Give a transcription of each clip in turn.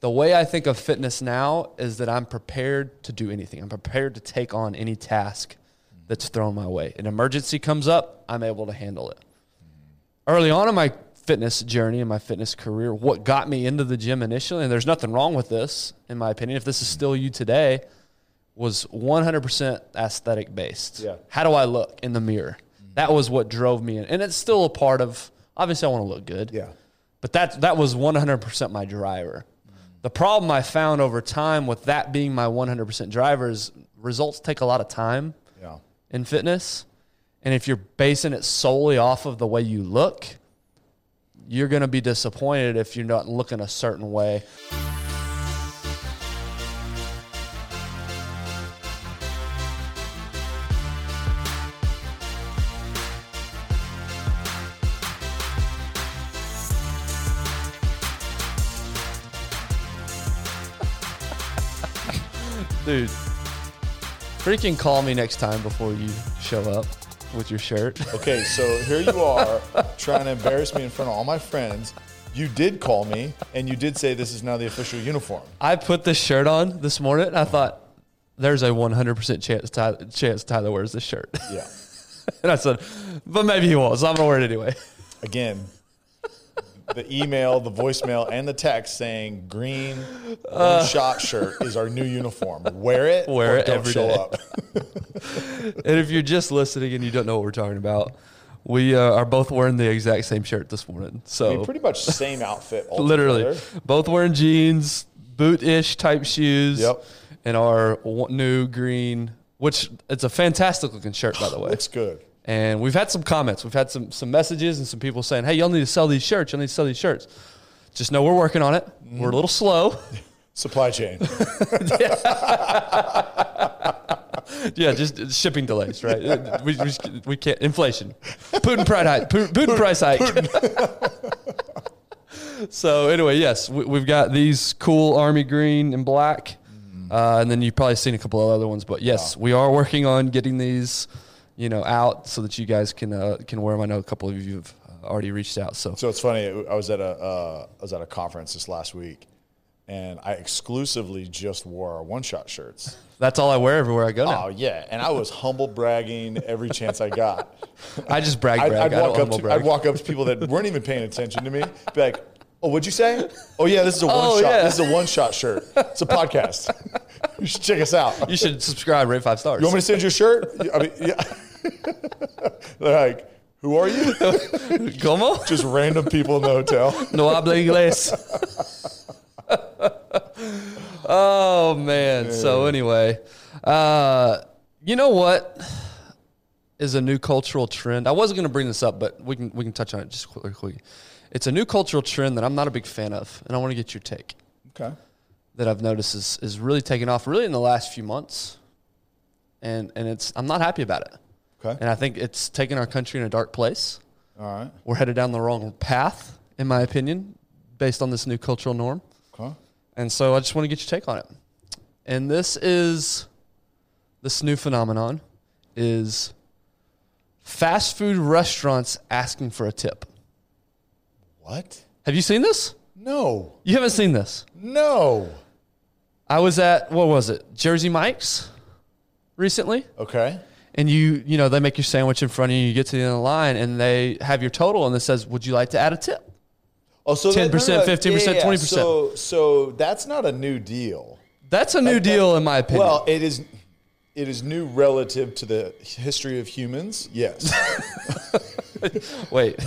the way I think of fitness now is that I'm prepared to do anything. I'm prepared to take on any task that's thrown my way. An emergency comes up, I'm able to handle it. Early on in my fitness journey and my fitness career, what got me into the gym initially, and there's nothing wrong with this, in my opinion, if this is still you today, was 100% aesthetic based. Yeah. How do I look in the mirror? That was what drove me in. And it's still a part of, obviously, I want to look good. Yeah. But that that was 100% my driver. The problem I found over time with that being my 100% driver is results take a lot of time Yeah. in fitness. And if you're basing it solely off of the way you look, you're going to be disappointed if you're not looking a certain way. Dude, freaking call me next time before you show up with your shirt. Okay, so here you are trying to embarrass me in front of all my friends. You did call me, and you did say this is now the official uniform. I put this shirt on this morning. And I thought there's a 100% chance Tyler, chance Tyler wears this shirt. Yeah. and I said, but maybe he won't, so I'm gonna wear it anyway. Again, the email, the voicemail, and the text saying green one shot shirt is our new uniform. Wear it. Wear it every show day. up. And if you're just listening and you don't know what we're talking about, we uh, are both wearing the exact same shirt this morning. I mean, So pretty much the same outfit. Literally, both wearing jeans, boot-ish type shoes, Yep. and our new green, which it's a fantastic looking shirt by the way. looks good. And we've had some comments. We've had some some messages and some people saying, "Hey, y'all need to sell these shirts. Y'all need to sell these shirts." Just know we're working on it. We're a little slow. Supply chain. yeah, just shipping delays, right? we, we, we can't inflation, Putin price hike, Putin, Putin price hike. so anyway, yes, we, we've got these cool army green and black, uh, and then you've probably seen a couple of other ones. But yes, we are working on getting these, you know, out so that you guys can uh, can wear them. I know a couple of you have uh, already reached out. So So it's funny. I was at a uh, I was at a conference this last week, and I exclusively just wore our one shot shirts. that's all I wear everywhere I go now. Oh yeah, and I was humble bragging every chance I got. I just brag, I'd, brag. I'd walk up to brag. I'd walk up to people that weren't even paying attention to me, be like, "Oh, what'd you say? Oh yeah, this is a one Oh, shot. yeah. This is a one shot shirt. It's a podcast. you should check us out. you should subscribe, rate five stars. You want me to send you a shirt? I mean, yeah. They're like, "Who are you?" Como? Just random people in the hotel. No habla inglés. oh man. So anyway, uh, you know what is a new cultural trend? I wasn't going to bring this up, but we can we can touch on it just quickly. quickly. It's a new cultural trend that I'm not a big fan of, and I want to get your take. Okay. That I've noticed is is really taking off, really in the last few months, and and it's I'm not happy about it, Okay. and I think it's taking our country in a dark place All right. we're headed down the wrong path, in my opinion, based on this new cultural norm. Okay. And so I just want to get your take on it. And this is this new phenomenon is fast food restaurants asking for a tip. What? Have you seen this? No. You haven't seen this. No. I was at what was it? Jersey Mike's recently. Okay. And you, you know, they make your sandwich in front of you, you get to the end of the line and they have your total and it says, Would you like to add a tip? Oh, so 10%, 15%, 20%. So, so that's not a new deal. That's a new deal in my opinion. Well, it is. It is new relative to the history of humans. Yes. Wait.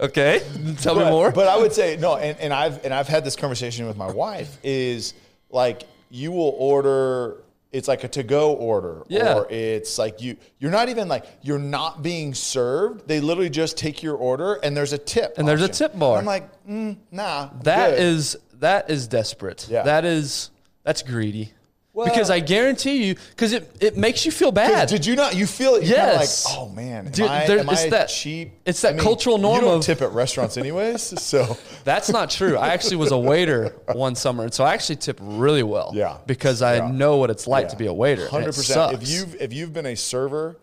okay. Tell me more. But I would say no, and, and I've and I've had this conversation with my wife. Is like you will order. It's like a to-go order, Yeah. or it's like you you're not even like you're not being served. They literally just take your order and there's a tip, And there's a tip bar. I'm like, mm, nah. I'm That is that is desperate. Yeah. That is that's greedy. Well- because I guarantee you, because it, it makes you feel bad. Did you not? You feel it? Yes. like, oh man, am Dude, I, there- am it's I that- cheap? it's that cultural norm You don't of- tip at restaurants anyways, so That's not true. I actually was a waiter one summer, and so I actually tip really well. Yeah. Because I Yeah. know what it's like to be a waiter. Hundred percent. If you've if you've been a server,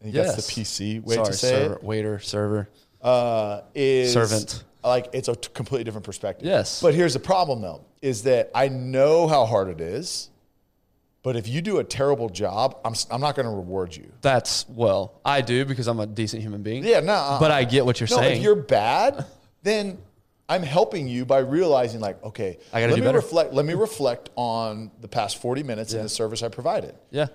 I think yes. that's the PC way Sorry, to say server, waiter, server. Uh, is servant. like it's a completely different perspective. Yes. But here's the problem though, is that I know how hard it is, but if you do a terrible job, I'm I'm not going to reward you. That's well, I do because I'm a decent human being. Yeah, no. uh, But I get what you're no, saying. if you're bad, then I'm helping you by realizing like, okay, I gotta let do me better. reflect. Let me reflect on the past 40 minutes and the service I provided. yeah.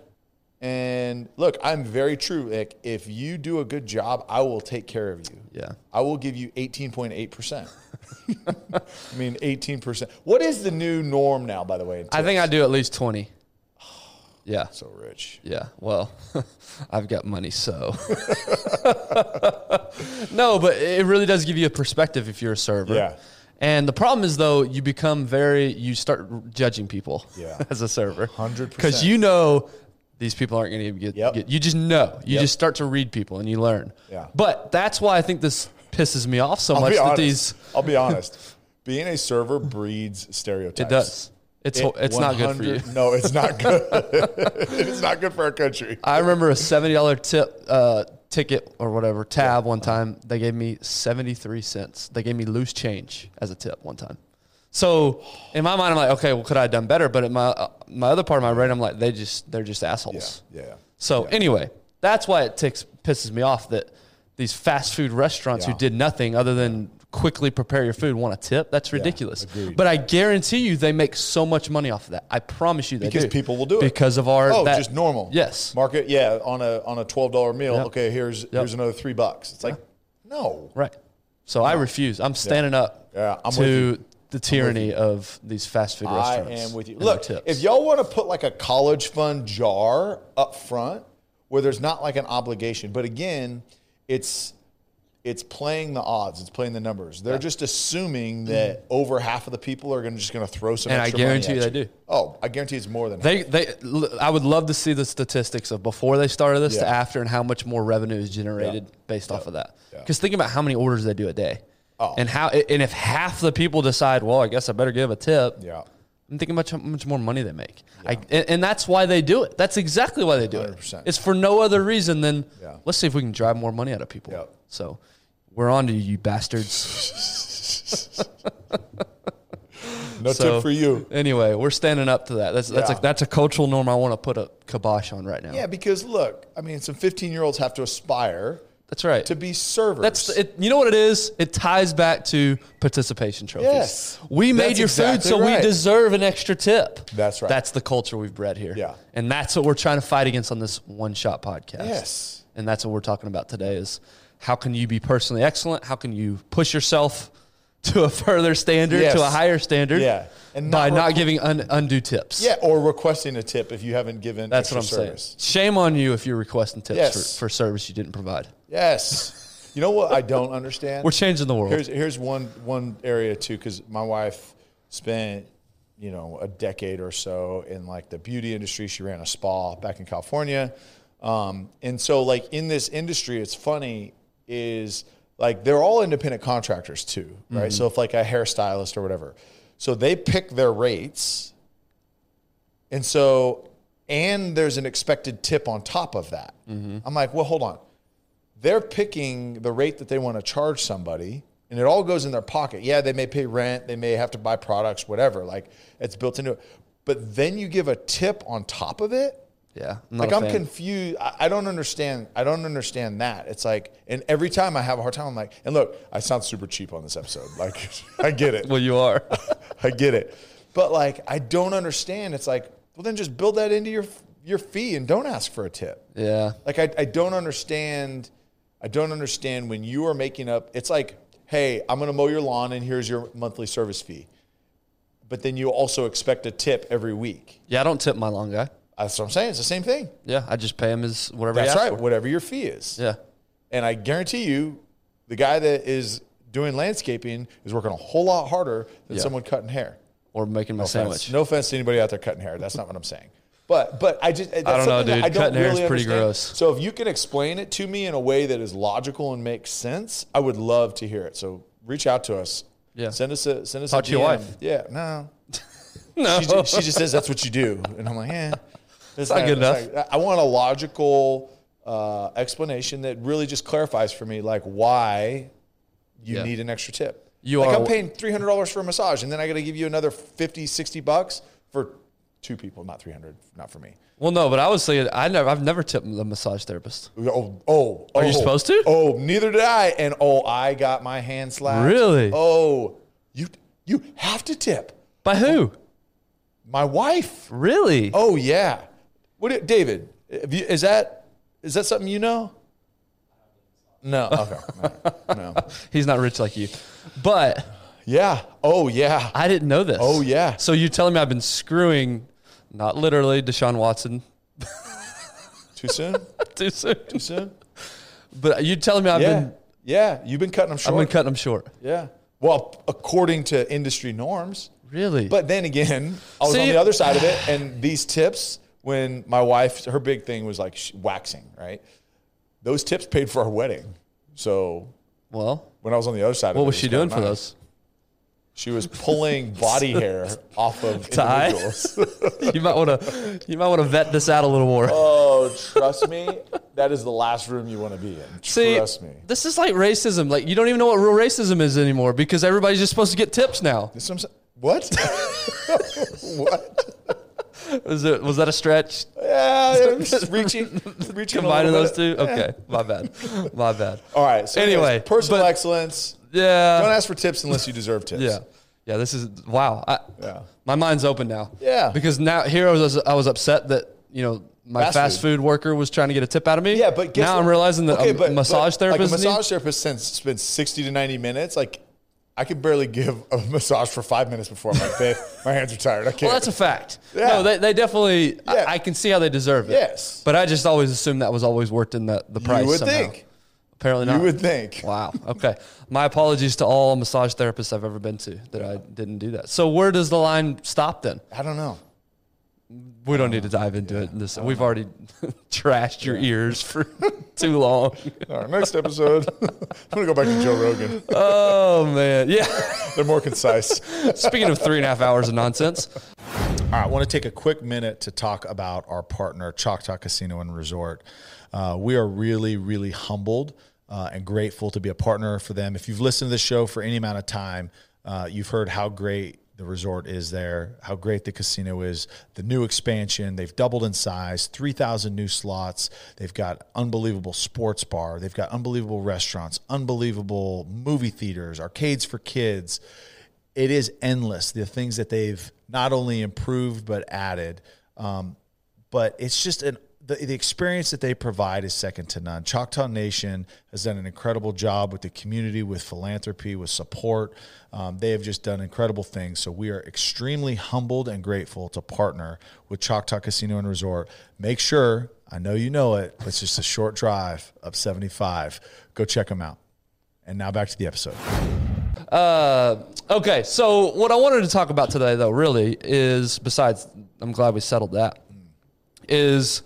And look, I'm very true. Like, if you do a good job, I will take care of you. Yeah. I will give you 18.8%. I mean, 18%. What is the new norm now, by the way? I think I do at least 20. Yeah. so rich. Yeah. Well, I've got money, so. no, but it really does give you a perspective if you're a server. Yeah. And the problem is though, you become very you start judging people Yeah. as a server. 100%. Because you know these people aren't going to get, Yep. get you just know. You Yep. just start to read people and you learn. Yeah. But that's why I think this pisses me off so I'll much that honest. these I'll be honest. Being a server breeds stereotypes. it does. It's It it's not good for you. No, it's not good. it's not good for our country. I remember a seventy dollar tip uh, ticket or whatever tab one time. They gave me seventy three cents. They gave me loose change as a tip one time. So in my mind, I'm like, okay, well, could I have done better? But in my uh, my other part of my brain, I'm like, they just they're just assholes. Yeah, yeah. So anyway, that's why it ticks pisses me off that these fast food restaurants Yeah. who did nothing other than quickly prepare your food want a tip. That's ridiculous. agreed. But I guarantee you, they make so much money off of that. I promise you, they Because do. people will do it. because of our Oh, that- just normal. Yes. Market, yeah, on a on a twelve dollar meal. Yep. Okay, here's here's another three bucks. It's like, no. Right. So I refuse. I'm standing up Yeah, I'm to the tyranny of these fast food restaurants. I am with you. Look, if y'all want to put like a college fund jar up front where there's not like an obligation, but again, it's it's playing the odds, it's playing the numbers. They're just assuming that mm. over half of the people are going to just going to throw some. And I extra money guarantee you they do. Oh, I guarantee it's more than they, they, l- I would love to see the statistics of before they started this to after and how much more revenue is generated Yeah. based off of that. Yeah. Because think about how many orders they do a day. Oh. And how, and if half the people decide, well, I guess I better give a tip. Yeah. I'm thinking about how much more money they make. I, and, and that's why they do it. That's exactly why they do it. 100%. It's for no other reason than Yeah. let's see if we can drive more money out of people. Yeah. So we're on to you, you bastards. No So- tip for you. Anyway, we're standing up to that. That's that's Yeah. a that's a cultural norm I want to put a kibosh on right now. Yeah, because look, I mean, some 15 year olds have to aspire That's right. to be servers. That's it. You know what it is? It ties back to participation trophies. Yes. we made That's your food, exactly so we deserve an extra tip. That's right. That's the culture we've bred here. Yeah. and that's what we're trying to fight against on this one shot podcast. Yes. and that's what we're talking about today. Is how can you be personally excellent? How can you push yourself to a further standard, Yes. to a higher standard? Yeah. And by not not giving un, undue tips. Yeah, or requesting a tip if you haven't given That's what I'm service. saying. Shame on you if you're requesting tips Yes. for, for service you didn't provide. Yes. You know what I don't understand? We're changing the world. Here's here's one one area too, because my wife spent you know a decade or so in like the beauty industry. She ran a spa back in California, um, and so like in this industry, it's funny is like they're all independent contractors too, right? Mm-hmm. So if like a hairstylist or whatever, so they pick their rates, and so and there's an expected tip on top of that. Mm-hmm. I'm like, well, hold on they're picking the rate that they want to charge somebody and it all goes in their pocket. Yeah, they may pay rent, they may have to buy products, whatever. Like it's built into it. But then you give a tip on top of it. Yeah, I'm Like I'm confused. I, I don't understand. I don't understand that. It's like, and every time I have a hard time, I'm like, and look, I sound super cheap on this episode. Like, I get it. Well, you are. I get it. But like, I don't understand. It's like, well, then just build that into your your fee and don't ask for a tip. yeah. Like I, I don't understand. I don't understand when you are making up. It's like, hey, I'm going to mow your lawn, and here's your monthly service fee. But then you also expect a tip every week. Yeah, I don't tip my lawn guy. That's what I'm saying. It's the same thing. Yeah, I just pay him his whatever. That's right. for. Whatever your fee is. Yeah, And I guarantee you, the guy that is doing landscaping is working a whole lot harder than Yeah. someone cutting hair. or making my No sandwich. offense. No offense to anybody out there cutting hair. That's not what I'm saying. But but I just that's I don't know, dude. I don't Cutting hair is really pretty understand. gross. So if you can explain it to me in a way that is logical and makes sense, I would love to hear it. So reach out to us. Yeah. Send us a send us Talk a to your wife. Yeah. No. No, She, she just says that's what you do, and I'm like, eh. It's not good like- I want a logical uh, explanation that really just clarifies for me, like why you Yeah. need an extra tip. You like are- I'm paying three hundred dollars for a massage, and then I got to give you another 50, 60 bucks for two people, not three hundred, not for me. Well, no, but I was saying I never, I've never tipped the massage therapist. Oh, oh, Are you oh. supposed to? Oh, neither did I. And oh, I got my hand slapped. Really? Oh, you you have to tip. By who? My wife. Really? Oh yeah. What, do- David? you- Is that is that something you know? No. Okay. no. no. He's not rich like you. But Yeah. Oh yeah. I didn't know this. Oh, yeah. So you're telling me I've been screwing, not literally Deshaun Watson Too soon. too soon, Too soon. but you telling me I've Yeah. been Yeah. You've been cutting them short. I've been cutting them short. yeah. Well, according to industry norms. Really? But then again, I was See- on the other side of it, and these tips, when my wife, her big thing was like waxing, right? Those tips paid for our wedding. So well, when I was on the other side it, what was she doing for nice. those? She was pulling body hair off of Ty? You might want to you might want to vet this out a little more. oh, trust me, that is the last room you want to be in. See, trust me. this is like racism. Like you don't even know what real racism is anymore because everybody's just supposed to get tips now. This what? What? Was it was that a stretch? Yeah, I'm just reaching, reaching. Combining those two? Okay, my bad, my bad. All right. So Anyway, personal but- excellence. Yeah, Don't ask for tips unless you deserve tips. Yeah, yeah. This is wow. I, Yeah. my mind's open now. Yeah. because now here I was, I was upset that you know my Fast fast, food. food. worker was trying to get a tip out of me. Yeah, but now what? I'm realizing that Okay, a but- massage but, therapist. like a need- massage therapist spends, spends sixty to ninety minutes. Like I could barely give a massage for five minutes before I'm like, babe, my hands are tired. I can't. well, that's a fact. Yeah. No, they, they definitely. Yeah. I, I can see how they deserve it. Yes. but I just always assumed that was always worked in the the price. you would somehow. think. Apparently not. You would think. Wow. Okay. My apologies to all massage therapists I've ever been to that I didn't do that. So where does the line stop then? I don't know. We don't need to dive into it. This we've already trashed your ears for too long. All right, next episode. I'm gonna go back to Joe Rogan. Oh man, yeah. They're more concise. Speaking of three and a half hours of nonsense, All right, I want to take a quick minute to talk about our partner, Choctaw Casino and Resort. Uh, we are really, really humbled uh, and grateful to be a partner for them. If you've listened to this show for any amount of time, uh, you've heard how great the resort is there, how great the casino is, the new expansion. They've doubled in size, 3,000 new slots. They've got unbelievable sports bar. They've got unbelievable restaurants, unbelievable movie theaters, arcades for kids it is endless the things that they've not only improved but added um, but it's just an the, the experience that they provide is second to none. Choctaw nation has done an incredible job with the community with philanthropy with support. Um, they have just done incredible things. So we are extremely humbled and grateful to partner with choctaw casino and resort. Make sure i know you know it it's just a short drive up 75 go check them out. And now back to the episode. Uh, okay. So what I wanted to talk about today, though, really is besides, I'm glad we settled that. Is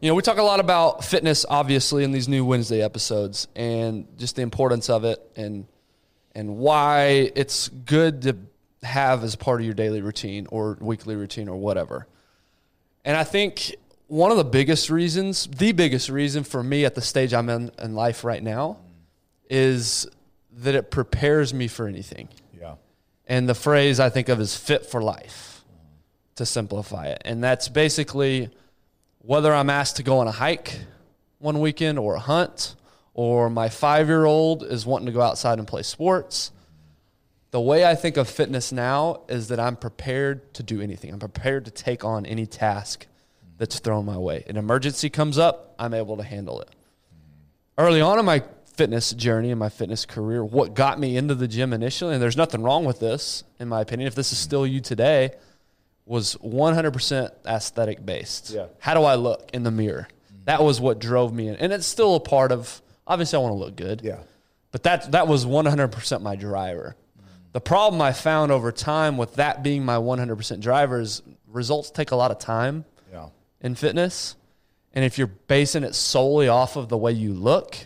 you know we talk a lot about fitness, obviously, in these new Wednesday episodes, and just the importance of it, and and why it's good to have as part of your daily routine or weekly routine or whatever. And I think one of the biggest reasons, the biggest reason for me at the stage I'm in in life right now, is that it prepares me for anything. yeah And the phrase I think of is fit for life, to simplify it. And that's basically whether I'm asked to go on a hike one weekend or a hunt, or my five year old is wanting to go outside and play sports. The way I think of fitness now is that I'm prepared to do anything. I'm prepared to take on any task that's thrown my way. An emergency comes up, I'm able to handle it. Early on in my fitness journey and my fitness career, what got me into the gym initially, and there's nothing wrong with this, in my opinion, if this is still you today, was 100% aesthetic based. Yeah. How do I look in the mirror? That was what drove me in. And it's still a part of, obviously, I want to look good. yeah But that that was 100% my driver. The problem I found over time with that being my 100% driver is results take a lot of time yeah in fitness. And if you're basing it solely off of the way you look,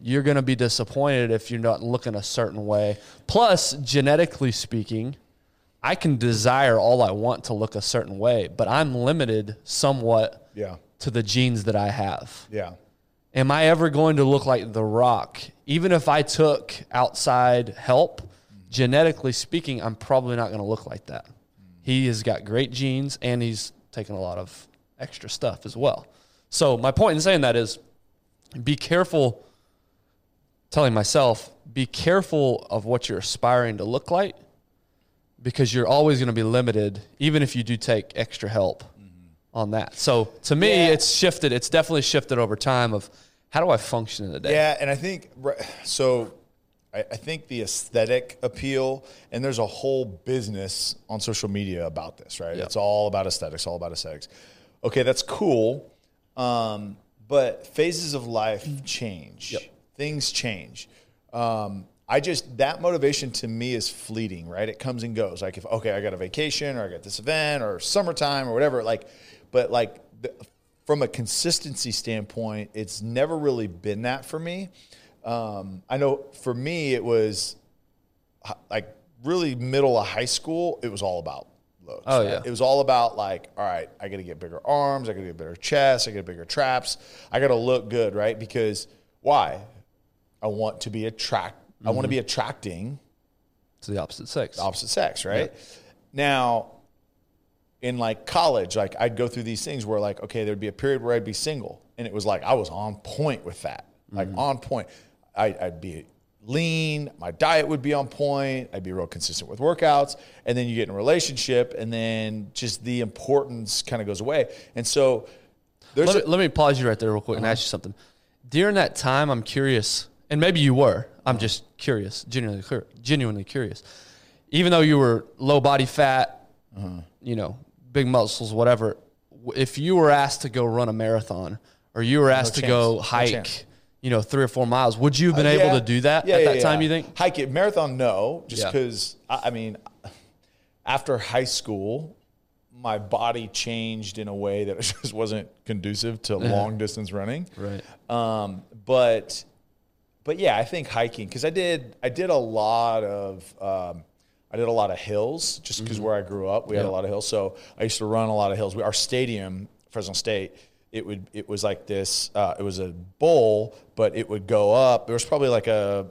you're going to be disappointed if you're not looking a certain way. Plus, genetically speaking, I can desire all I want to look a certain way, but I'm limited somewhat yeah to the genes that I have. yeah am I ever going to look like The Rock? Even if I took outside help, genetically speaking, I'm probably not going to look like that. He has got great genes and he's taken a lot of extra stuff as well. So, my point in saying that is be careful telling myself, be careful of what you're aspiring to look like because you're always going to be limited, even if you do take extra help on that. So to me, Yeah. it's shifted. It's definitely shifted over time of how do I function in the day? Yeah, and I think so. I, think the aesthetic appeal, and there's a whole business on social media about this, right? Yeah. It's all about aesthetics, all about aesthetics. Okay, that's cool, um, but phases of life change. Yep. Things change. Um, I just that motivation to me is fleeting, right? It comes and goes. Like if okay, I got a vacation, or I got this event, or summertime, or whatever. Like, but like the, from a consistency standpoint, it's never really been that for me. Um, I know for me, it was like really middle of high school. It was all about looks. Oh, yeah. it was all about like, all right, I got to get bigger arms, I got to get better chest, I got bigger traps, I got to look good, right? Because why? I want to be attract. I want to be attracting to the opposite sex. The opposite sex, right? Now, in like college, like I'd go through these things where like, okay, there'd be a period where I'd be single, and it was like I was on point with that, like mm-hmm. on point. I, I'd be lean, my diet would be on point, I'd be real consistent with workouts, and then you get in a relationship, and then just the importance kind of goes away, and so there's let, a, me, let me pause you right there real quick and uh-huh. ask you something. During that time, I'm curious, and maybe you were. I'm just curious, genuinely, cur- genuinely curious. Even though you were low body fat, you know, big muscles, whatever. If you were asked to go run a marathon, or you were asked to chance. go hike, chance. you know, three or four miles, would you have been Uh, able to do that Yeah, at yeah, that time? yeah. You think? hike it marathon? No, just Yeah. because I, I mean, after high school, my body changed in a way that just wasn't conducive to long distance running. Right. Um, but but yeah, I think hiking because I did I did a lot of um, I did a lot of hills just because where I grew up we had Mm-hmm. A lot of hills. So I used to run a lot of hills. We, our stadium, Fresno State, it would it was like this. Uh, it was a bowl, but it would go up. There was probably like a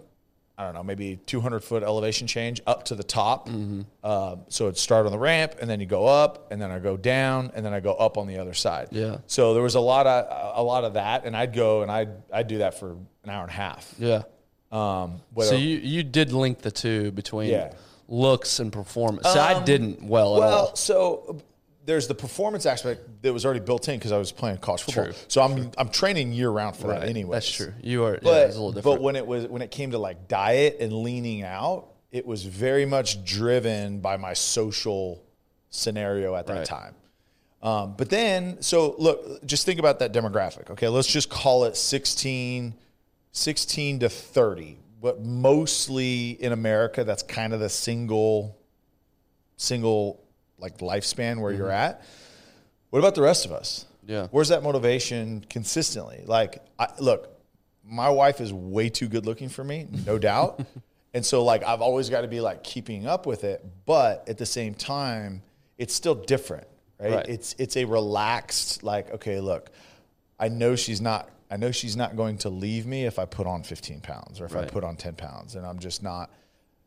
I don't know, maybe 200 foot elevation change up to the top. Mm-hmm. Uh, so it'd start on the ramp, and then you go up, and then I go down, and then I go up on the other side. Yeah. So there was a lot of a lot of that, and I'd go and I'd I'd do that for an hour and a half. Yeah. Um, So you you did link the two between Yeah. looks and performance. See, I didn't well, at well, so there's the performance aspect that was already built in because I was playing college football. True. So I'm I'm training year round for that anyway. That's true. You are. yeah, But little but when it was when it came to like diet and leaning out, it was very much driven by my social scenario at that Right. time. Um, but then, so look, just think about that demographic. Okay, let's just call it 16, 16 to 30. But mostly in America, that's kind of the single, single like lifespan where you're mm-hmm. at. What about the rest of us? Yeah. Where's that motivation consistently? Like, I, look, my wife is way too good looking for me, no doubt. and so, like, I've always got to be like keeping up with it. But at the same time, it's still different, right? Right. It's it's a relaxed, like, okay, look, I know she's not. I know she's not going to leave me if I put on 15 pounds or if I put on 10 pounds, and I'm just not.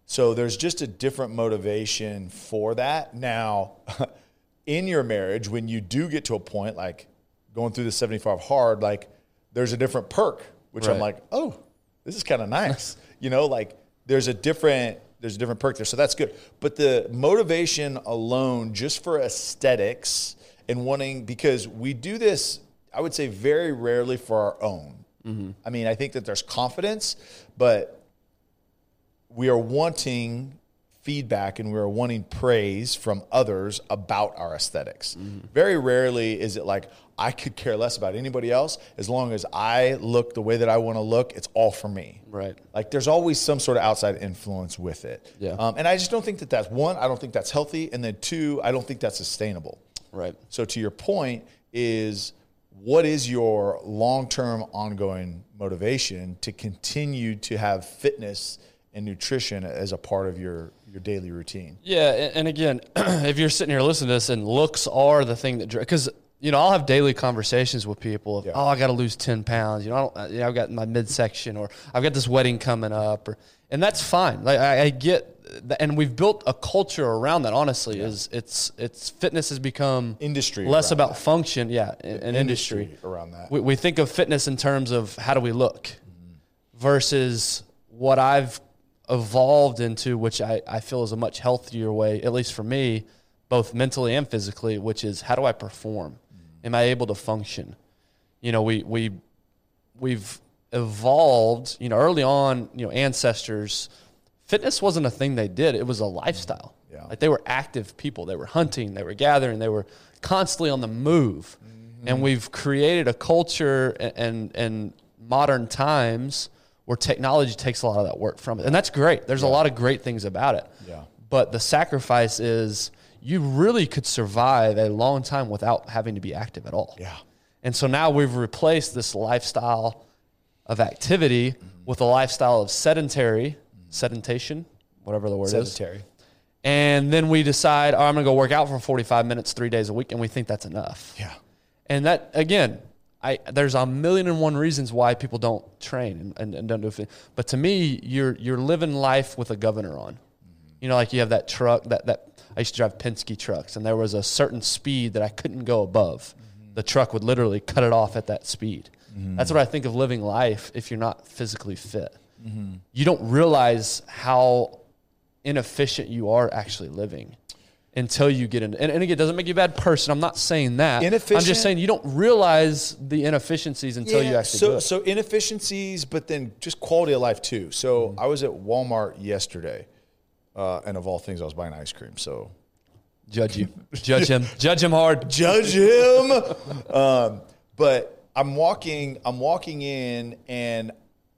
So there's just a different motivation for that. Now, in your marriage, when you do get to a point like going through the 75 hard, like there's a different perk, which I'm like, oh, this is kind of nice. you know, like there's a different there's a different perk there, so that's good. But the motivation alone, just for aesthetics and wanting, because we do this, I would say very rarely for our own. Mm-hmm. I mean, I think that there's confidence, but we are wanting feedback and we are wanting praise from others about our esthetics Very rarely is it like, I could care less about anybody else. As long as I look the way that I want to look, it's all for me. Right. Like there's always some sort of outside influence with it. Yeah. Um, and I just don't think that that's one, I don't think that's healthy. And then two, I don't think that's sustainable. Right. So to your point is what is your long-term ongoing motivation to continue to have fitness and nutrition as a part of your your daily routine? Yeah, and, and again, if you're sitting here listening to this, and looks are the thing that because you know, I'll have daily conversations with people. Of, Yeah. Oh, I got to lose ten pounds. You know, I don't, uh, you know, I've got my midsection, or I've got this wedding coming up, or, and that's fine. Like I, I get, and we've built a culture around that. Honestly, is it's it's fitness has become Industry less about that. function. Yeah, an an industry. Industry around that. We, we think of fitness in terms of how do we look, mm-hmm. versus what I've evolved into, which I, I feel is a much healthier way, at least for me, both mentally and physically, which is how do I perform? Am I able to function? You know, we we we've evolved, you know, early on, you know, ancestors, fitness wasn't a thing they did. It was a lifestyle. Yeah. Like they were active people. They were hunting, they were gathering, they were constantly on the move. Mm-hmm. And we've created a culture and, and and modern times where technology takes a lot of that work from it. And that's great. There's a lot of great things about it. Yeah. But the sacrifice is you really could survive a long time without having to be active at all. Yeah. And so now we've replaced this lifestyle of activity mm-hmm. with a lifestyle of sedentary, sedentation, whatever the word is. Sedentary. And then we decide, oh, I'm going to go work out for 45 minutes three days a week, and we think that's enough. Yeah. And that again, I there's a million and one reasons why people don't train and, and, and don't do it. But to me, you're you're living life with a governor on. You know, like you have that truck that that I used to drive Penske trucks, and there was a certain speed that I couldn't go above. The truck would literally cut it off at that speed. That's what I think of living life if you're not physically fit. Mm-hmm. You don't realize how inefficient you are actually living until you get in. And, and again, it doesn't make you a bad person. I'm not saying that. Inefficient. I'm just saying you don't realize the inefficiencies until you actually so do it. so inefficiencies, but then just quality of life too. So Mm-hmm. I was at Walmart yesterday, uh, and of all things, I was buying ice cream. So Judge you. Judge him. Judge him hard. judge him. um, but I'm walking. I'm walking in, and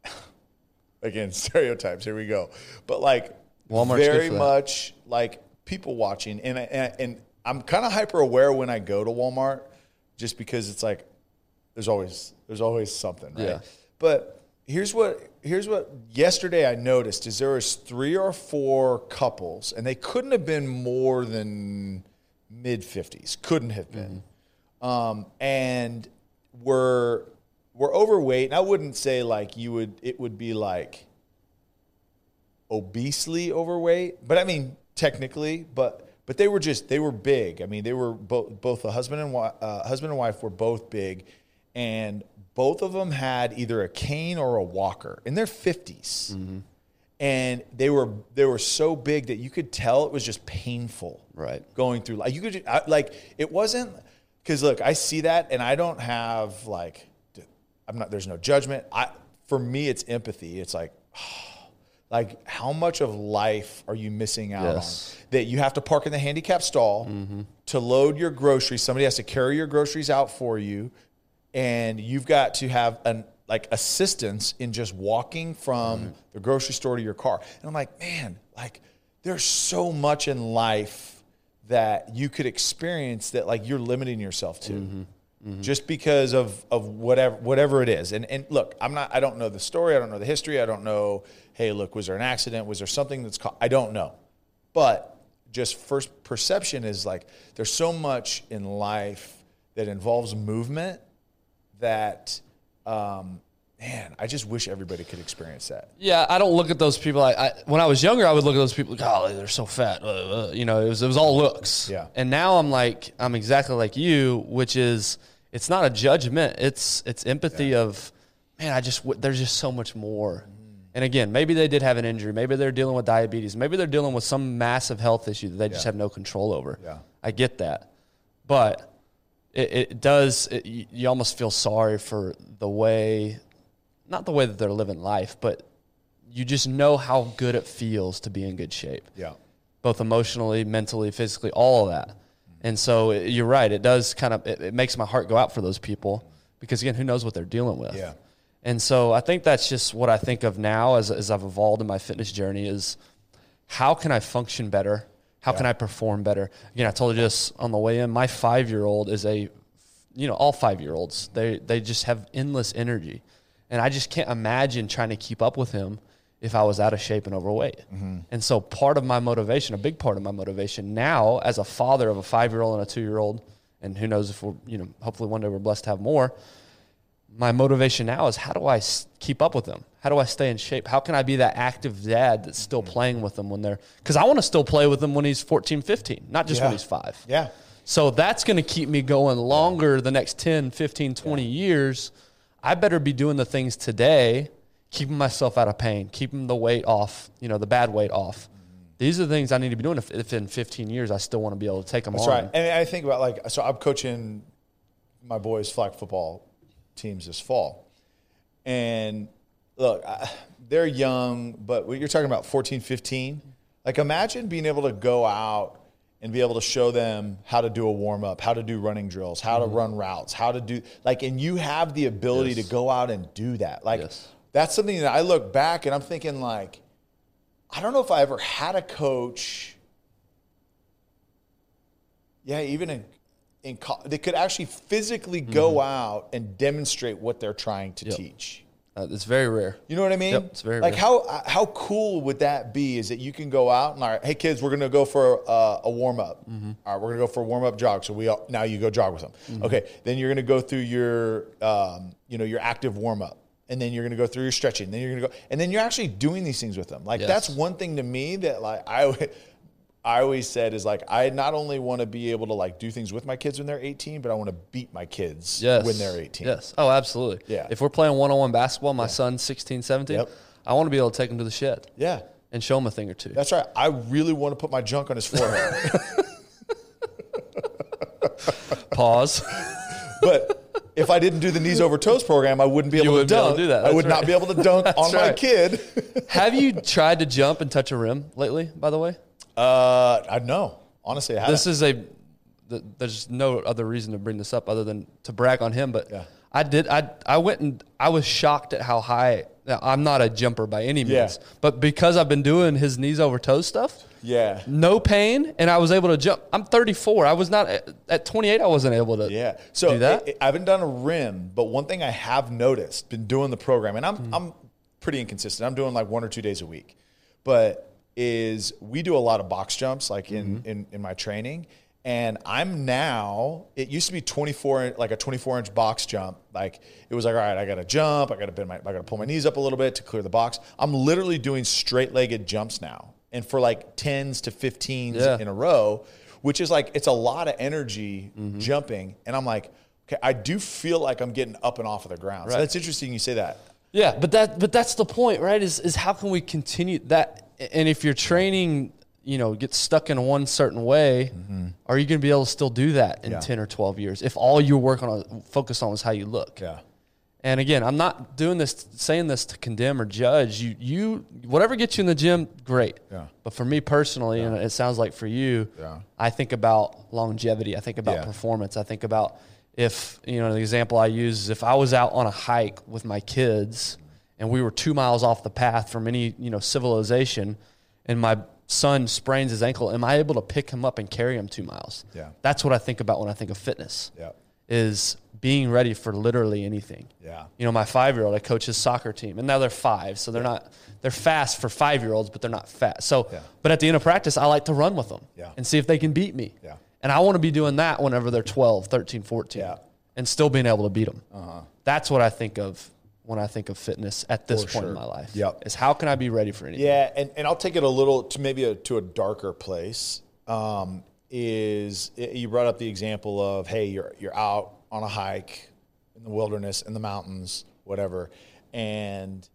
again, stereotypes. Here we go. But like Walmart's very much like people watching, and and, and I'm kind of hyper aware when I go to Walmart, just because it's like there's always there's always something, right? Yeah. But here's what here's what yesterday I noticed is there was three or four couples, and they couldn't have been more than mid fifties. Couldn't have been, um, and were were overweight. And I wouldn't say like you would. It would be like obesely overweight, but I mean technically, but but they were just they were big. I mean, they were both both the husband and wi- uh, husband and wife were both big, and both of them had either a cane or a walker in their 50s and they were they were so big that you could tell it was just painful Right. going through like you could ju- I, like it wasn't because look i see that and i don't have like i'm not there's no judgment i for me it's empathy it's like like how much of life are you missing out Yes. on that you have to park in the handicap stall mm-hmm. to load your groceries somebody has to carry your groceries out for you and you've got to have an like assistance in just walking from the grocery store to your car. And I'm like, man, like there's so much in life that you could experience that like you're limiting yourself to. Mm-hmm. Just because of, of whatever whatever it is, and and look, I'm not. I don't know the story. I don't know the history. I don't know. Hey, look, was there an accident? Was there something that's? Caught? I don't know. But just first perception is like there's so much in life that involves movement that um, man, I just wish everybody could experience that. Yeah, I don't look at those people. I, I when I was younger, I would look at those people. Golly, they're so fat. Uh, uh, you know, it was it was all looks. Yeah. And now I'm like I'm exactly like you, which is it's not a judgment. It's it's empathy of man. I just there's just so much more. And again, maybe they did have an injury. Maybe they're dealing with diabetes. Maybe they're dealing with some massive health issue that they just have no control over. Yeah. I get that, but it, it does. It, you, you almost feel sorry for the way, not the way that they're living life, but you just know how good it feels to be in good shape, Yeah. both emotionally, mentally, physically, all of that. And so you're right. It does kind of it, it makes my heart go out for those people because again, who knows what they're dealing with. Yeah. And so I think that's just what I think of now as, as I've evolved in my fitness journey is how can I function better? How can I perform better? Again, I told you this on the way in. My five year old is a, you know, all five year olds, they, they just have endless energy. And I just can't imagine trying to keep up with him if I was out of shape and overweight. Mm-hmm. And so part of my motivation, a big part of my motivation now as a father of a five year old and a two year old, and who knows if we're you know hopefully one day we're blessed to have more. My motivation now is how do I keep up with them? How do I stay in shape? How can I be that active dad that's still mm-hmm. playing with them when they're because I want to still play with them when he's 14, 15, not just when he's five. Yeah. So that's going to keep me going longer the next 10, 15, 20 years. I better be doing the things today, keeping myself out of pain, keeping the weight off, you know, the bad weight off. These are the things I need to be doing if, if in 15 years I still want to be able to take them That's on. right. And I think about like, so I'm coaching my boys' flag football teams this fall. And look, I, they're young, but you're talking about 14, 15, like imagine being able to go out and be able to show them how to do a warm up, how to do running drills, how to mm-hmm. run routes, how to do like, and you have the ability Yes. to go out and do that. Like, Yes. That's something that I look back and I'm thinking like, I don't know if I ever had a coach yeah, even in in co- they could actually physically go Mm-hmm. out and demonstrate what they're trying to teach. Uh, it's very rare. You know what I mean? Yep, it's very like rare. how how cool would that be? Is that you can go out and all right, hey kids, we're gonna go for uh, a warm up. Mm-hmm. All right, we're gonna go for a warm up jog. So we all, now you go jog with them. Mm-hmm. Okay, then you're gonna go through your um, you know your active warm up. And then you're going to go through your stretching. Then you're going to go, and then you're actually doing these things with them. Like Yes. that's one thing to me that like I, I always said is like I not only want to be able to like do things with my kids when they're 18, but I want to beat my kids Yes. when they're 18. Yes. Oh, absolutely. Yeah. If we're playing one on one basketball, my son's 16, 17, Yep. I want to be able to take him to the shed Yeah. and show him a thing or two. That's right. I really want to put my junk on his forehead. Pause. but if I didn't do the knees over toes program, I wouldn't be able to wouldn't be able dunk. to do that. I That's would not right. be able to dunk on my right. kid. Have you tried to jump and touch a rim lately, by the way? Uh, I know. Honestly, I haven't. This is a. th- There's no other reason to bring this up other than to brag on him, but Yeah. I did. I I went and I was shocked at how high. Now, I'm not a jumper by any means, Yeah. but because I've been doing his knees over toes stuff, yeah. no pain, and I was able to jump. I'm 34. I was not at, at 28. I wasn't able to. Yeah. So do that. I, I haven't done a rim, but one thing I have noticed, been doing the program, and I'm Hmm. I'm pretty inconsistent. I'm doing like one or two days a week, but is we do a lot of box jumps like in Mm-hmm. in, in my training. And I'm now. It used to be 24, like a 24 inch box jump. Like it was like, all right, I got to jump. I got to bend my, I got to pull my knees up a little bit to clear the box. I'm literally doing straight legged jumps now, and for like tens to 15s Yeah. in a row, which is like it's a lot of energy Mm-hmm. jumping. And I'm like, okay, I do feel like I'm getting up and off of the ground. So that's interesting you say that. Yeah, but that but that's the point, right? Is is how can we continue that? And if you're training, you know, get stuck in one certain way, are you going to be able to still do that in Mm-hmm. Yeah. ten or twelve years if all you're working on, focus on is how you look? Yeah. And again, I'm not doing this, saying this to condemn or judge you. You whatever gets you in the gym, great. Yeah. But for me personally, and it sounds like for you, Yeah. I think about longevity. I think about Yeah. performance. I think about if you know the example I use is if I was out on a hike with my kids and we were two miles off the path from any you know civilization, and my son sprains his ankle, am I able to pick him up and carry him two miles? Yeah. That's what I think about when I think of fitness. Yeah. Is being ready for literally anything. Yeah. You know, my five year old, I coach his soccer team, and now they're five, so they're not they're fast for five year olds, but they're not fast. So, Yeah. but at the end of practice, I like to run with them Yeah. and see if they can beat me. Yeah. And I want to be doing that whenever they're 12, 13, 14, Yeah. and still being able to beat them. Uh-huh. That's what I think of when I think of fitness at this For point sure. in my life. Yep. Is how can I be ready for anything? Yeah, and, and I'll take it a little to maybe a, to a darker place. Um, is you brought up the example of hey, you're you're out on a hike in the wilderness, in the mountains, whatever, and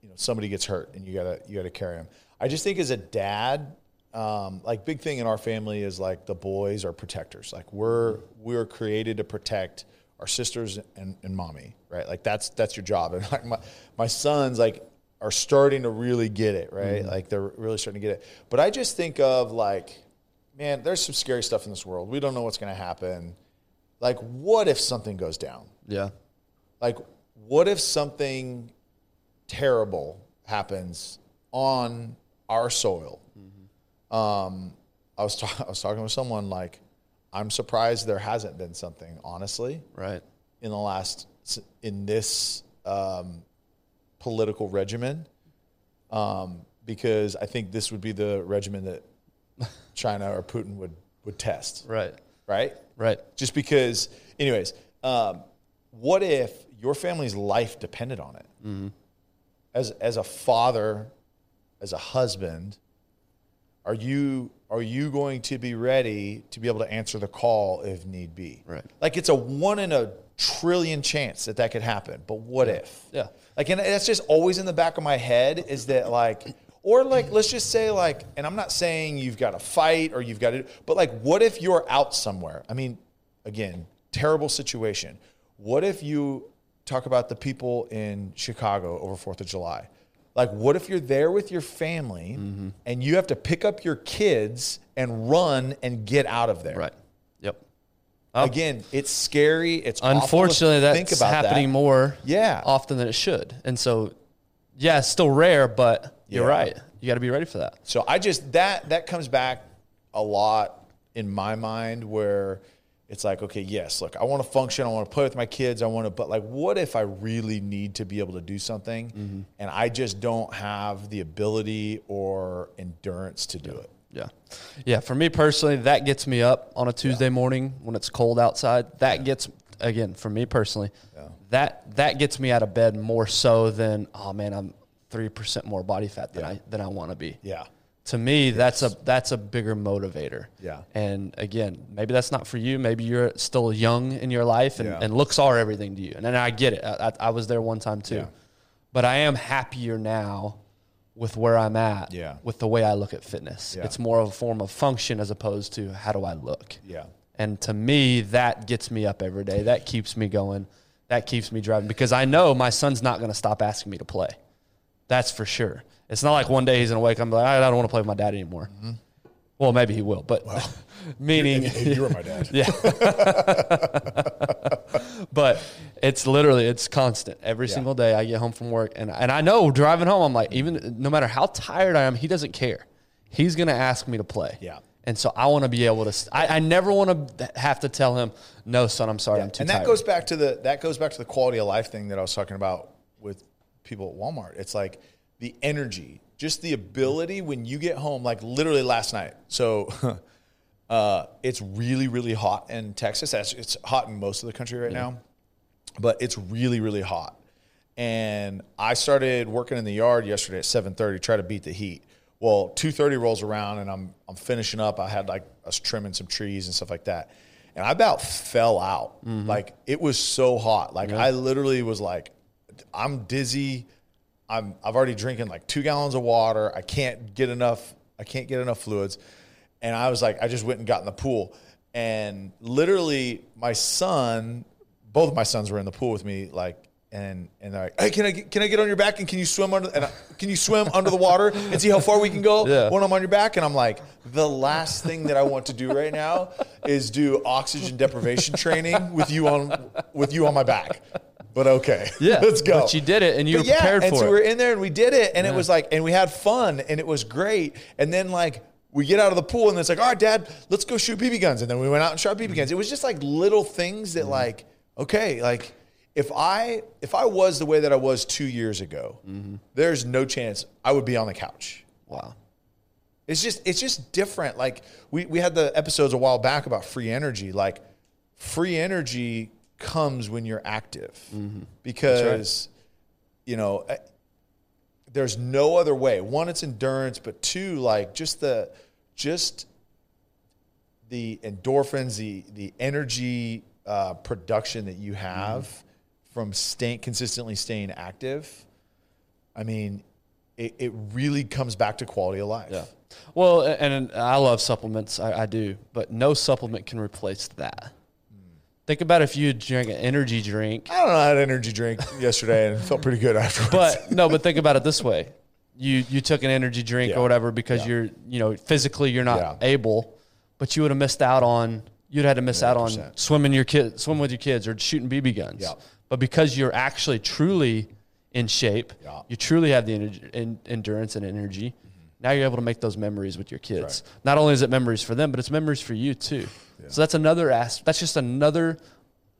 you know somebody gets hurt and you gotta you gotta carry them. I just think as a dad, um, like big thing in our family is like the boys are protectors. Like we're we're created to protect our sisters and, and mommy, right? Like that's that's your job. And like my my sons like are starting to really get it, right? Like they're really starting to get it. But I just think of like, man, there's some scary stuff in this world. We don't know what's going to happen. Like, what if something goes down? Yeah. Like, what if something terrible happens on our soil? Um, I was ta- I was talking with someone like, I'm surprised there hasn't been something honestly Right. in the last in this um, political regimen, um, because I think this would be the regimen that China or Putin would would test. Right. right? Right. Just because, anyways, um, what if your family's life depended on it? As as a father, as a husband, are you are you going to be ready to be able to answer the call if need be? Right. Like it's a one in a trillion chance that that could happen. But what if? Yeah. Like, and that's just always in the back of my head is that like, or like, let's just say like, and I'm not saying you've got to fight or you've got to, but like, what if you're out somewhere? I mean, again, terrible situation. What if you talk about the people in Chicago over Fourth of July? Like, what if you're there with your family Mm-hmm. and you have to pick up your kids and run and get out of there? Right. Yep. Again, it's scary. It's awful Unfortunately, that's think about happening that. more Yeah. often than it should. And so, yeah, it's still rare, but you're Yeah. right. You got to be ready for that. So I just that that comes back a lot in my mind where it's like, okay, yes, look, I want to function, I want to play with my kids, I want to, but like, what if I really need to be able to do something Mm-hmm. and I just don't have the ability or endurance to do it? Yeah. Yeah. For me personally, that gets me up on a Tuesday morning when it's cold outside. That gets, again, for me personally, that, that gets me out of bed more so than, oh man, I'm 3% more body fat than I, than I want to be. Yeah. To me, that's a, that's a bigger motivator. Yeah. And again, maybe that's not for you. Maybe you're still young in your life and, Yeah. and looks are everything to you. And, then I get it. I, I was there one time too. Yeah. But I am happier now with where I'm at, Yeah. with the way I look at fitness. Yeah. It's more of a form of function as opposed to how do I look. Yeah. And to me, that gets me up every day. That keeps me going. That keeps me driving because I know my son's not going to stop asking me to play. That's for sure. It's not like one day he's to wake up and be like, I don't want to play with my dad anymore. Mm-hmm. Well, maybe he will, but meaning, you were my dad. yeah. but it's literally it's constant. Every Yeah. single day I get home from work and and I know driving home I'm like even no matter how tired I am, he doesn't care. He's going to ask me to play. Yeah. And so I want to be able to I, I never want to have to tell him, "No, son, I'm sorry. I'm too and that tired." goes back to the that goes back to the quality of life thing that I was talking about people at Walmart. It's like the energy, just the ability when you get home. Like literally last night. So uh, it's really really hot in Texas. It's it's hot in most of the country right now, but it's really really hot. And I started working in the yard yesterday at seven thirty, try to beat the heat. Well, two thirty rolls around, and I'm I'm finishing up. I had like us trimming some trees and stuff like that, and I about fell out. Like it was so hot. Like I literally was like, I'm dizzy. I'm I've already drinking like two gallons of water. I can't get enough. I can't get enough fluids, and I was like, I just went and got in the pool, and literally my son, both of my sons were in the pool with me, like. And and they're like, hey, can I get, can I get on your back and can you swim under and I, can you swim under the water and see how far we can go Yeah. when I'm on your back? And I'm like, the last thing that I want to do right now is do oxygen deprivation training with you on with you on my back. But okay, Yeah, let's go. but you did it and you But were prepared and for so it. we were in there and we did it, and it was like, and we had fun, and it was great. And then like we get out of the pool, and it's like, all right, Dad, let's go shoot BB guns. And then we went out and shot BB mm-hmm. guns. It was just like little things that mm-hmm. like, okay, like if I if I was the way that I was two years ago, mm-hmm. there's no chance I would be on the couch. wow. It's just it's just different. Like we we had the episodes a while back about free energy. Like free energy comes when you're active because you know eh, there's no other way. One, it's endurance, but two, like just the just the endorphins, the the energy uh, production that you have from staying consistently staying active. I mean, it, it really comes back to quality of life. Yeah. Well, and, and I love supplements. I, I do, but no supplement can replace that. Think about if you drank an energy drink, I don't know. I had an energy drink yesterday and it felt pretty good afterwards. but no, but think about it this way: you you took an energy drink Yeah. or whatever because Yeah. you're you know physically you're not Yeah. able, but you would have missed out on you'd had to miss out on swimming your kid swim with your kids or shooting BB guns. But because you're actually truly in shape, you truly have the energy, en- endurance and energy. Now you're able to make those memories with your kids. Not only is it memories for them, but it's memories for you too. So that's another aspect. That's just another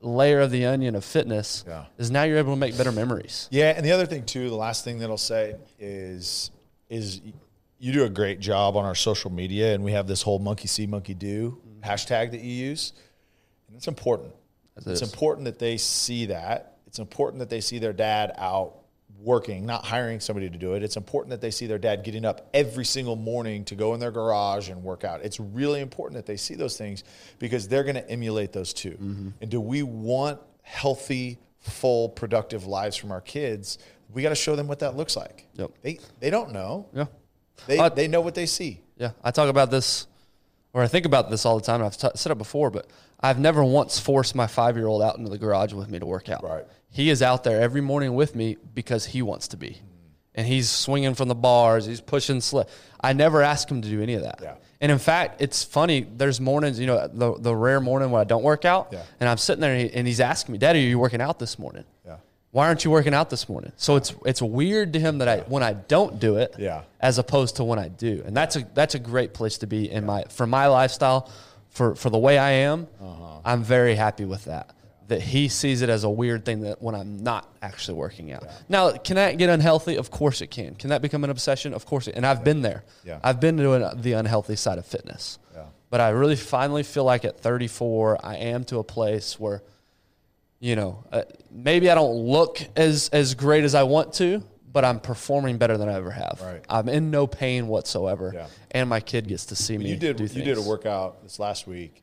layer of the onion of fitness. Yeah. Is now you're able to make better memories. Yeah, and the other thing too, the last thing that I'll say is is you do a great job on our social media, and we have this whole monkey see, monkey do mm-hmm. hashtag that you use, and it's important. As It's important that they see that. It's important that they see their dad out working, not hiring somebody to do it. It's important that they see their dad getting up every single morning to go in their garage and work out. It's really important that they see those things because they're going to emulate those too. Mm-hmm. And do we want healthy, full, productive lives from our kids? We got to show them what that looks like. Yep. They they don't know. Yeah. They Uh, they know what they see. Yeah, I talk about this, or I think about this all the time. I've t- said it before, but I've never once forced my five year old out into the garage with me to work out. Right. He is out there every morning with me because he wants to be, and he's swinging from the bars. He's pushing slip. I never ask him to do any of that. Yeah. And in fact, it's funny. There's mornings, you know, the the rare morning when I don't work out, Yeah. and I'm sitting there, and, he, and he's asking me, "Daddy, are you working out this morning?" Yeah. Why aren't you working out this morning? So it's it's weird to him that I when I don't do it, Yeah. as opposed to when I do. And that's a that's a great place to be in my for my lifestyle, for for the way I am. Uh-huh. I'm very happy with that. That he sees it as a weird thing that when I'm not actually working out. Now, can that get unhealthy? Of course it can. Can that become an obsession? Of course it. And I've been there. Yeah. I've been doing the unhealthy side of fitness. Yeah. But I really finally feel like at 34, I am to a place where, you know, uh, maybe I don't look as as great as I want to, but I'm performing better than I ever have. Right. I'm in no pain whatsoever, Yeah. and my kid gets to see me. You did you did a workout this last week,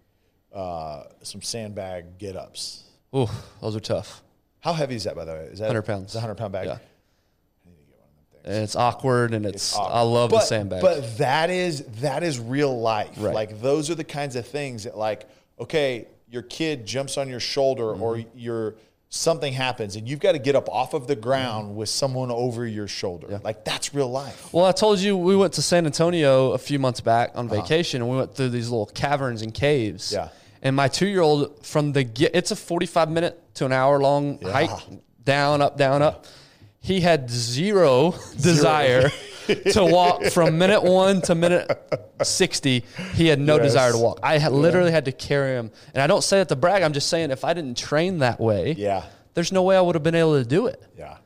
uh, some sandbag get ups. Ooh, those are tough. How heavy is that by the way? Is that 100 pounds. It's a hundred pound bag. Yeah. And it's awkward, and it's, awkward. I love but, the sandbag. But that is that is real life. Right. Like those are the kinds of things that like, okay, your kid jumps on your shoulder Mm-hmm. or your something happens and you've got to get up off of the ground with someone over your shoulder. Like that's real life. Well, I told you we went to San Antonio a few months back on Uh-huh. vacation, and we went through these little caverns and caves. Yeah. And my two-year-old, from the get, it's a forty-five minute to an hour-long hike, down, up, down, up. He had zero desire to walk from minute one to minute sixty. He had no Yes. desire to walk. I had, literally had to carry him, and I don't say it to brag. I'm just saying if I didn't train that way, Yeah. there's no way I would have been able to do it. Yeah.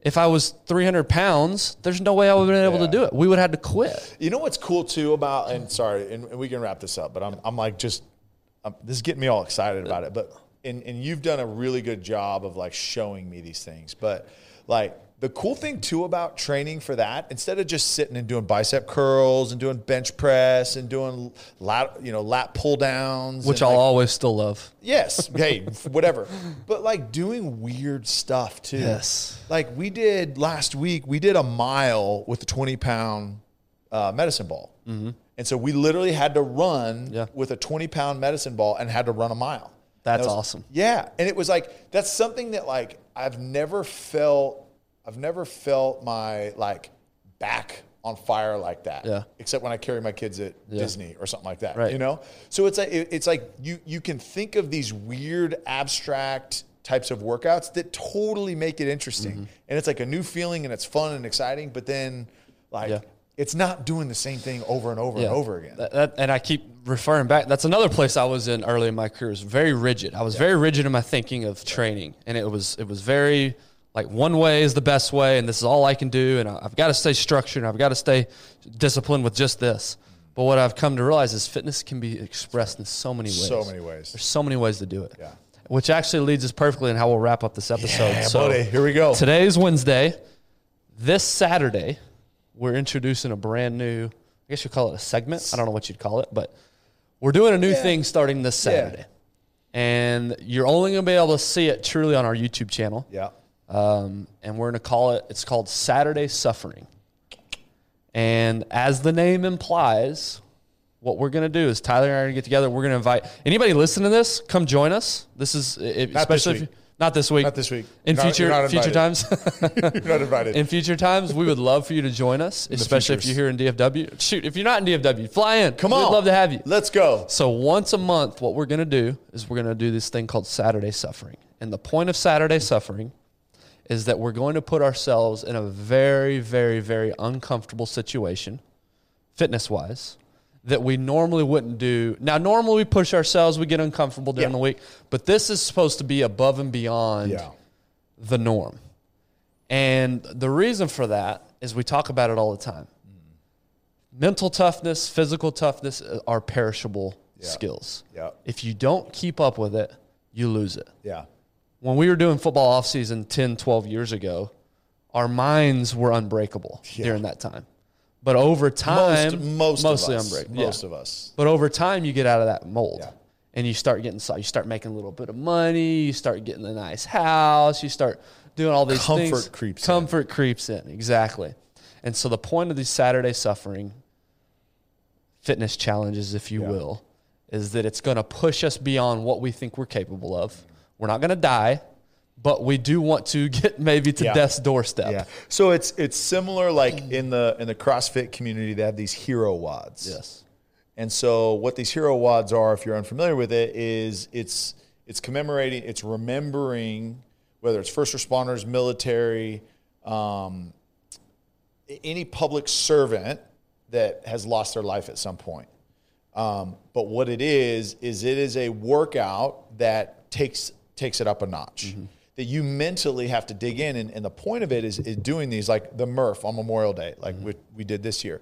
If I was 300 pounds, there's no way I would have been able Yeah. to do it. We would have had to quit. You know what's cool too about and sorry, and, and we can wrap this up, but I'm I'm like just I'm, this is getting me all excited about it. But and and you've done a really good job of like showing me these things. But like the cool thing too about training for that, instead of just sitting and doing bicep curls and doing bench press and doing lat you know lat pull downs, which I'll like, always still love. Yes. Hey, whatever. But like doing weird stuff too. Yes. Like we did last week, we did a mile with a 20 pound uh, medicine ball. And so we literally had to run. Yeah. with a 20 pound medicine ball and had to run a mile. That's was- awesome. Yeah. And it was like, that's something that like I've never felt, I've never felt my like back on fire like that. Yeah. Except when I carry my kids at Yeah. Disney or something like that. Right. You know? So it's like it's like you you can think of these weird abstract types of workouts that totally make it interesting. Mm-hmm. And it's like a new feeling and it's fun and exciting, but then like Yeah. It's not doing the same thing over and over and over again. That, that- and I keep referring back. That's another place I was in early in my career. It was very rigid. I was very rigid in my thinking of training, and it was it was very like one way is the best way, and this is all I can do, and I- I've got to stay structured. and I've got to stay disciplined with just this. But what I've come to realize is fitness can be expressed in so many ways. So many ways. There's so many ways to do it. Yeah. Which actually leads us perfectly in how we'll wrap up this episode. Yeah, so buddy. Here we go. Today's Wednesday. This Saturday, we're introducing a brand new, I guess you call it a segment. I don't know what you'd call it, but we're doing a new Yeah. thing starting this Saturday. And you're only going to be able to see it truly on our YouTube channel. Yeah. Um, and we're going to call it, it's called Saturday Suffering. And as the name implies, what we're going to do is Tyler and I are going to get together. We're going to invite anybody listening to this, come join us. This is, Not this especially if you, not this week. Not this week. In You're future not future times. You're not invited. in future times, we would love for you to join us, especially if you're here in DFW. Shoot, if you're not in DFW, fly in. Come on. We'd love to have you. Let's go. So once a month, what we're going to do is we're going to do this thing called Saturday Suffering. And the point of Saturday Suffering is that we're going to put ourselves in a very, very, very uncomfortable situation, fitness wise, that we normally wouldn't do. Now, normally we push ourselves, we get uncomfortable during Yeah. the week, but this is supposed to be above and beyond Yeah. the norm. And the reason for that is we talk about it all the time. Mental toughness, physical toughness uh, are perishable skills. Yeah. If you don't keep up with it, you lose it. Yeah. When we were doing football off season 10, 12 years ago, our minds were unbreakable during that time. But over time, most, most mostly of us. unbreakable. Most yeah. of us. But over time, you get out of that mold. Yeah. And you start getting, you start making a little bit of money. You start getting a nice house. You start doing all these Comfort things. creeps in. Comfort creeps in. Exactly. And so the point of these Saturday suffering fitness challenges, if you Yeah. will, is that it's going to push us beyond what we think we're capable of. We're not going to die, but we do want to get maybe to Yeah. death's doorstep. Yeah. So it's it's similar like in the in the CrossFit community they have these hero WODs. Yes. And so what these hero WODs are, if you're unfamiliar with it, is it's it's commemorating, it's remembering whether it's first responders, military, um, any public servant that has lost their life at some point. Um, but what it is is it is a workout that takes takes it up a notch. That you mentally have to dig in, and, and the point of it is, is doing these like the Murph on Memorial Day, like mm-hmm. we, we did this year,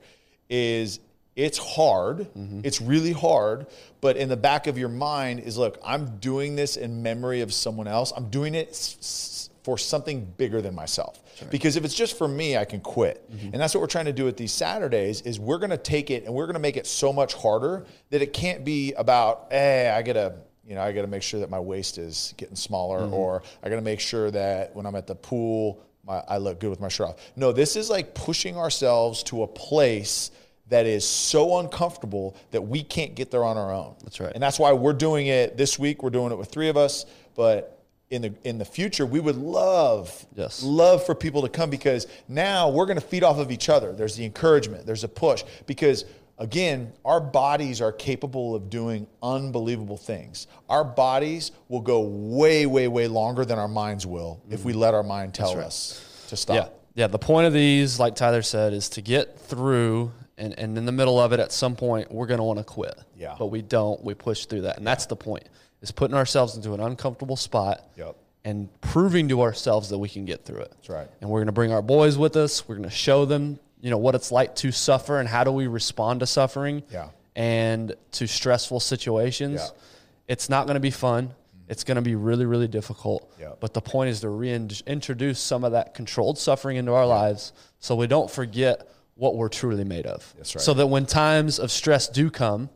is it's hard, mm-hmm. it's really hard, but in the back of your mind is look, I'm doing this in memory of someone else. I'm doing it s- s- for something bigger than myself. Because if it's just for me, I can quit. Mm-hmm. And that's what we're trying to do with these Saturdays is we're going to take it and we're going to make it so much harder that it can't be about, hey, I got to, you know, I got to make sure that my waist is getting smaller mm-hmm. or I got to make sure that when I'm at the pool, my, I look good with my shirt off. No, this is like pushing ourselves to a place that is so uncomfortable that we can't get there on our own. That's right. And that's why we're doing it this week. We're doing it with three of us, but in the in the future, we would love Yes. love for people to come because now we're going to feed off of each other. There's the encouragement, there's a push because again, our bodies are capable of doing unbelievable things. Our bodies will go way way way longer than our minds will if we let our mind tell us to stop. Yeah. Yeah. The point of these, like Tyler said, is to get through and, and in the middle of it at some point we're gonna want to quit. Yeah. But we don't. We push through that. And that's the point. Is putting ourselves into an uncomfortable spot Yep. and proving to ourselves that we can get through it. That's right. And we're gonna bring our boys with us. We're gonna show them, you know, what it's like to suffer and how do we respond to suffering Yeah. and to stressful situations. Yeah. It's not gonna be fun. It's going to be really, really difficult. Yeah. But the point is to reintroduce some of that controlled suffering into our lives so we don't forget what we're truly made of. That's right. So that when times of stress do come,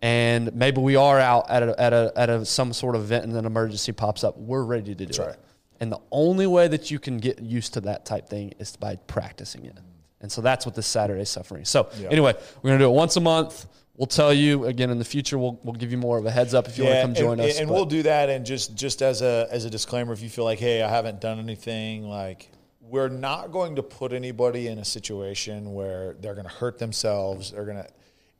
and maybe we are out at a, at a, at a, some sort of event and an emergency pops up, we're ready to do right. it. And the only way that you can get used to that type thing is by practicing it. And so that's what this Saturday suffering. So Yeah. anyway, we're gonna do it once a month. We'll tell you again in the future. We'll, we'll give you more of a heads up if you want to come join and, us. And but- we'll do that. And just just as a as a disclaimer, if you feel like, hey, I haven't done anything, like we're not going to put anybody in a situation where they're going to hurt themselves. They're going to.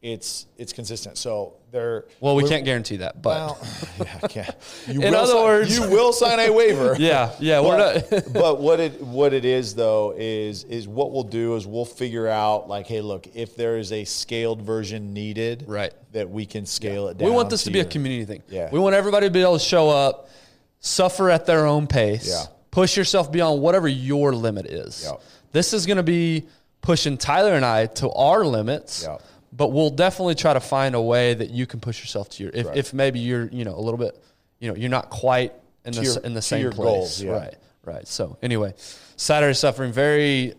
It's it's consistent. So they're well, we can't guarantee that, but Well, yeah, I can't. You In will other sign- words- you will sign a waiver. yeah, yeah, we're but, not. but what it what it is though is is what we'll do is we'll figure out like hey look if there is a scaled version needed Right. that we can scale it down. we want this to be a community thing. Yeah. We want everybody to be able to show up, suffer at their own pace, Yeah. push yourself beyond whatever your limit is. Yep. This is going to be pushing Tyler and I to our limits. Yep. But we'll definitely try to find a way that you can push yourself to your if, Right. if maybe you're you know a little bit you know you're not quite in the your- in the to same place goals, yeah. right right so anyway Saturday suffering very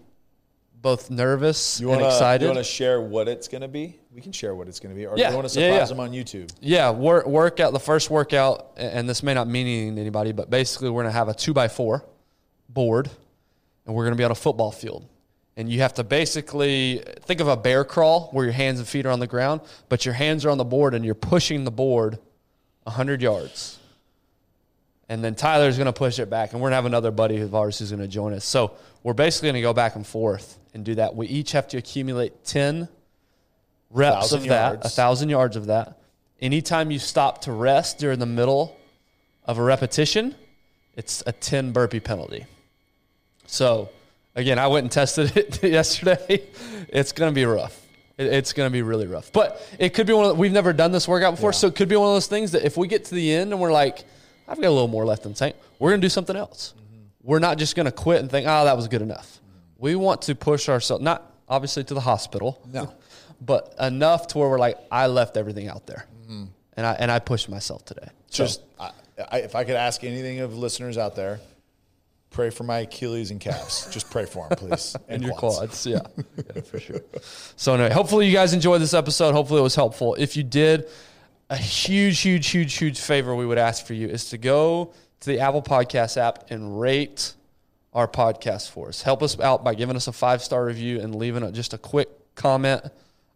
both nervous You want and to excited you want to share what it's going to be? We can share what it's going to be, or Yeah, do you want to yeah, surprise yeah. them on YouTube? Yeah, work, workout. The first workout, and this may not mean anything to anybody, but basically, we're gonna have a two by four board, and we're gonna be on a football field. And you have to basically think of a bear crawl where your hands and feet are on the ground, but your hands are on the board, and you're pushing the board hundred yards. And then Tyler's gonna push it back, and we're gonna have another buddy of ours who's gonna join us. So we're basically gonna go back and forth and do that. We each have to accumulate ten reps Thousand of that, yards. a thousand yards of that. Anytime you stop to rest during the middle of a repetition, it's a 10 burpee penalty. So, again, I went and tested it yesterday. It's going to be rough. It's going to be really rough. But it could be one of the, we've never done this workout before, Yeah. so it could be one of those things that if we get to the end and we're like, I've got a little more left in the tank, we're going to do something else. Mm-hmm. We're not just going to quit and think, oh, that was good enough. Mm-hmm. We want to push ourselves, not obviously to the hospital, No. but enough to where we're like, I left everything out there. Mm-hmm. and I and I pushed myself today. So, Just I, I, if I could ask anything of listeners out there, pray for my Achilles and calves. Just pray for them, please, and your quads, yeah, yeah, for sure. So anyway, hopefully you guys enjoyed this episode. Hopefully it was helpful. If you did, a huge, huge, huge, huge favor we would ask for you is to go to the Apple Podcast app and rate our podcast for us. Help us out by giving us a five star review and leaving a, just a quick comment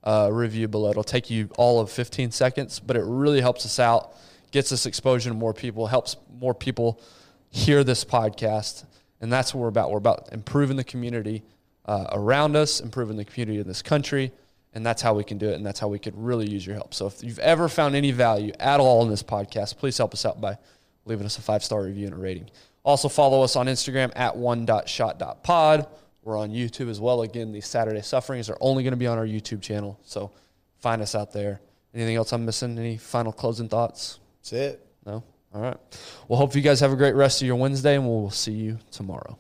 uh, review below. It'll take you all of 15 seconds, but it really helps us out, gets us exposure to more people, helps more people hear this podcast. And that's what we're about. We're about improving the community uh, around us, improving the community in this country. And that's how we can do it. And that's how we could really use your help. So if you've ever found any value at all in this podcast, please help us out by leaving us a five star review and a rating. Also, follow us on Instagram at one.shot.pod. We're on YouTube as well. Again, these Saturday sufferings are only going to be on our YouTube channel. So find us out there. Anything else I'm missing? Any final closing thoughts? That's it. No? All right. Well, hope you guys have a great rest of your Wednesday, and we'll see you tomorrow.